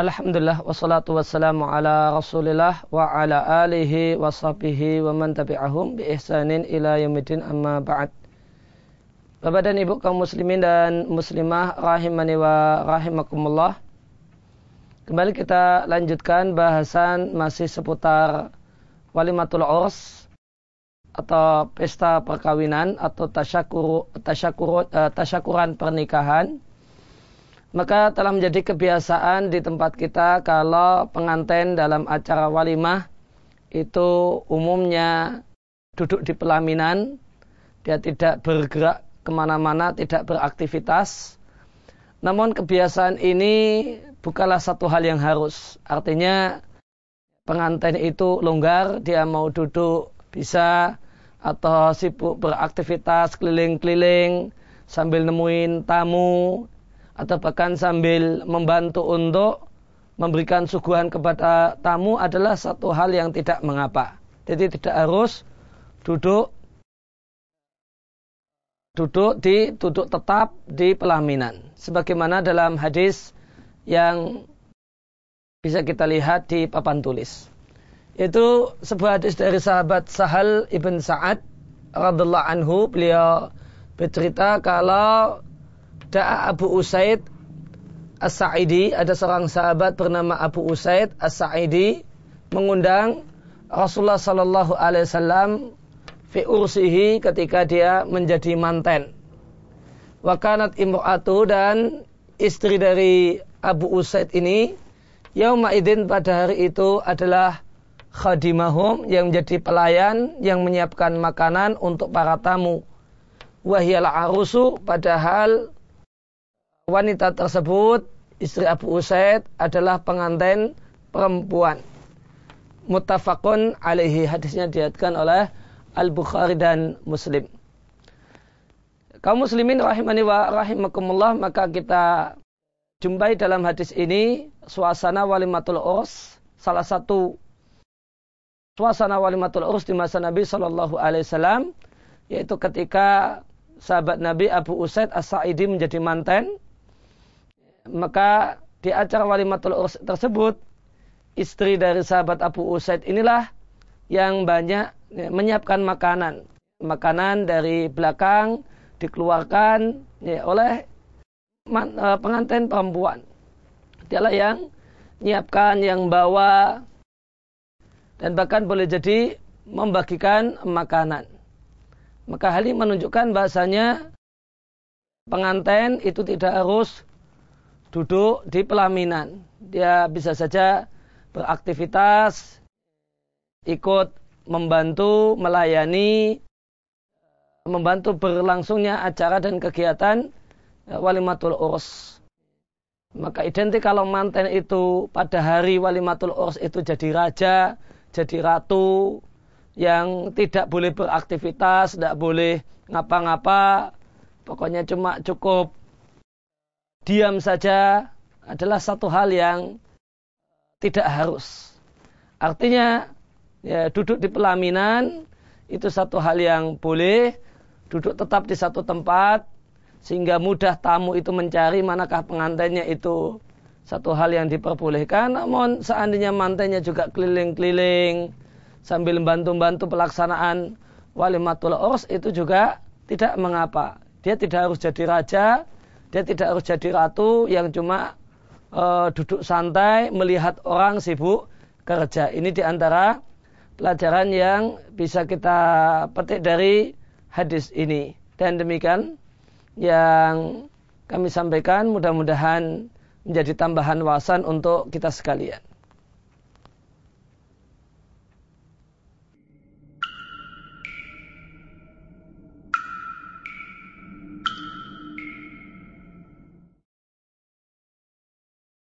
Alhamdulillah wassalatu wassalamu ala rasulillah wa ala alihi wa sahbihi wa man tabi'ahum bi ihsanin ila yamidin amma ba'd. Bapak dan Ibu kaum muslimin dan muslimah rahimani wa rahimakumullah. Kembali kita lanjutkan bahasan masih seputar walimatul urs atau pesta perkawinan atau tasyakur, tasyakur, uh, tasyakuran pernikahan maka telah menjadi kebiasaan di tempat kita kalau pengantin dalam acara walimah itu umumnya duduk di pelaminan, dia tidak bergerak ke mana-mana, tidak beraktivitas. Namun kebiasaan ini bukanlah satu hal yang harus. Artinya pengantin itu longgar, dia mau duduk bisa atau sibuk beraktivitas keliling-keliling sambil nemuin tamu atau bahkan sambil membantu untuk memberikan suguhan kepada tamu adalah satu hal yang tidak mengapa. Jadi tidak harus duduk duduk di duduk tetap di pelaminan. Sebagaimana dalam hadis yang bisa kita lihat di papan tulis. Itu sebuah hadis dari sahabat Sahal ibn Sa'ad radhiallahu anhu beliau bercerita kalau Da'a Abu Usaid As-Sa'idi, ada seorang sahabat bernama Abu Usaid As-Sa'idi mengundang Rasulullah sallallahu alaihi wasallam fi ursihi ketika dia menjadi manten. Wakanat imra'atu dan istri dari Abu Usaid ini yauma idin pada hari itu adalah khadimahum yang menjadi pelayan yang menyiapkan makanan untuk para tamu. Wahyal arusu padahal wanita tersebut istri Abu Usaid adalah pengantin perempuan. Muttafaqun alaihi hadisnya diatkan oleh Al-Bukhari dan Muslim. Kaum muslimin rahimani wa rahimakumullah maka kita jumpai dalam hadis ini suasana walimatul urs salah satu suasana walimatul urs di masa Nabi Shallallahu Alaihi Wasallam yaitu ketika sahabat Nabi Abu Usaid As-Sa'idi menjadi manten maka di acara walimatul urs tersebut istri dari sahabat Abu Usaid inilah yang banyak ya, menyiapkan makanan. Makanan dari belakang dikeluarkan ya, oleh uh, pengantin perempuan. Dialah yang menyiapkan yang bawa dan bahkan boleh jadi membagikan makanan. Maka hal ini menunjukkan bahasanya pengantin itu tidak harus duduk di pelaminan. Dia bisa saja beraktivitas, ikut membantu, melayani, membantu berlangsungnya acara dan kegiatan eh, walimatul urs. Maka identik kalau manten itu pada hari walimatul urs itu jadi raja, jadi ratu, yang tidak boleh beraktivitas, tidak boleh ngapa-ngapa, pokoknya cuma cukup diam saja adalah satu hal yang tidak harus. Artinya ya duduk di pelaminan itu satu hal yang boleh, duduk tetap di satu tempat sehingga mudah tamu itu mencari manakah pengantinnya itu satu hal yang diperbolehkan. Namun seandainya mantannya juga keliling-keliling sambil membantu-bantu pelaksanaan walimatul urs itu juga tidak mengapa. Dia tidak harus jadi raja, dia tidak harus jadi ratu yang cuma uh, duduk santai melihat orang sibuk kerja. Ini di antara pelajaran yang bisa kita petik dari hadis ini. Dan demikian yang kami sampaikan mudah-mudahan menjadi tambahan wawasan untuk kita sekalian.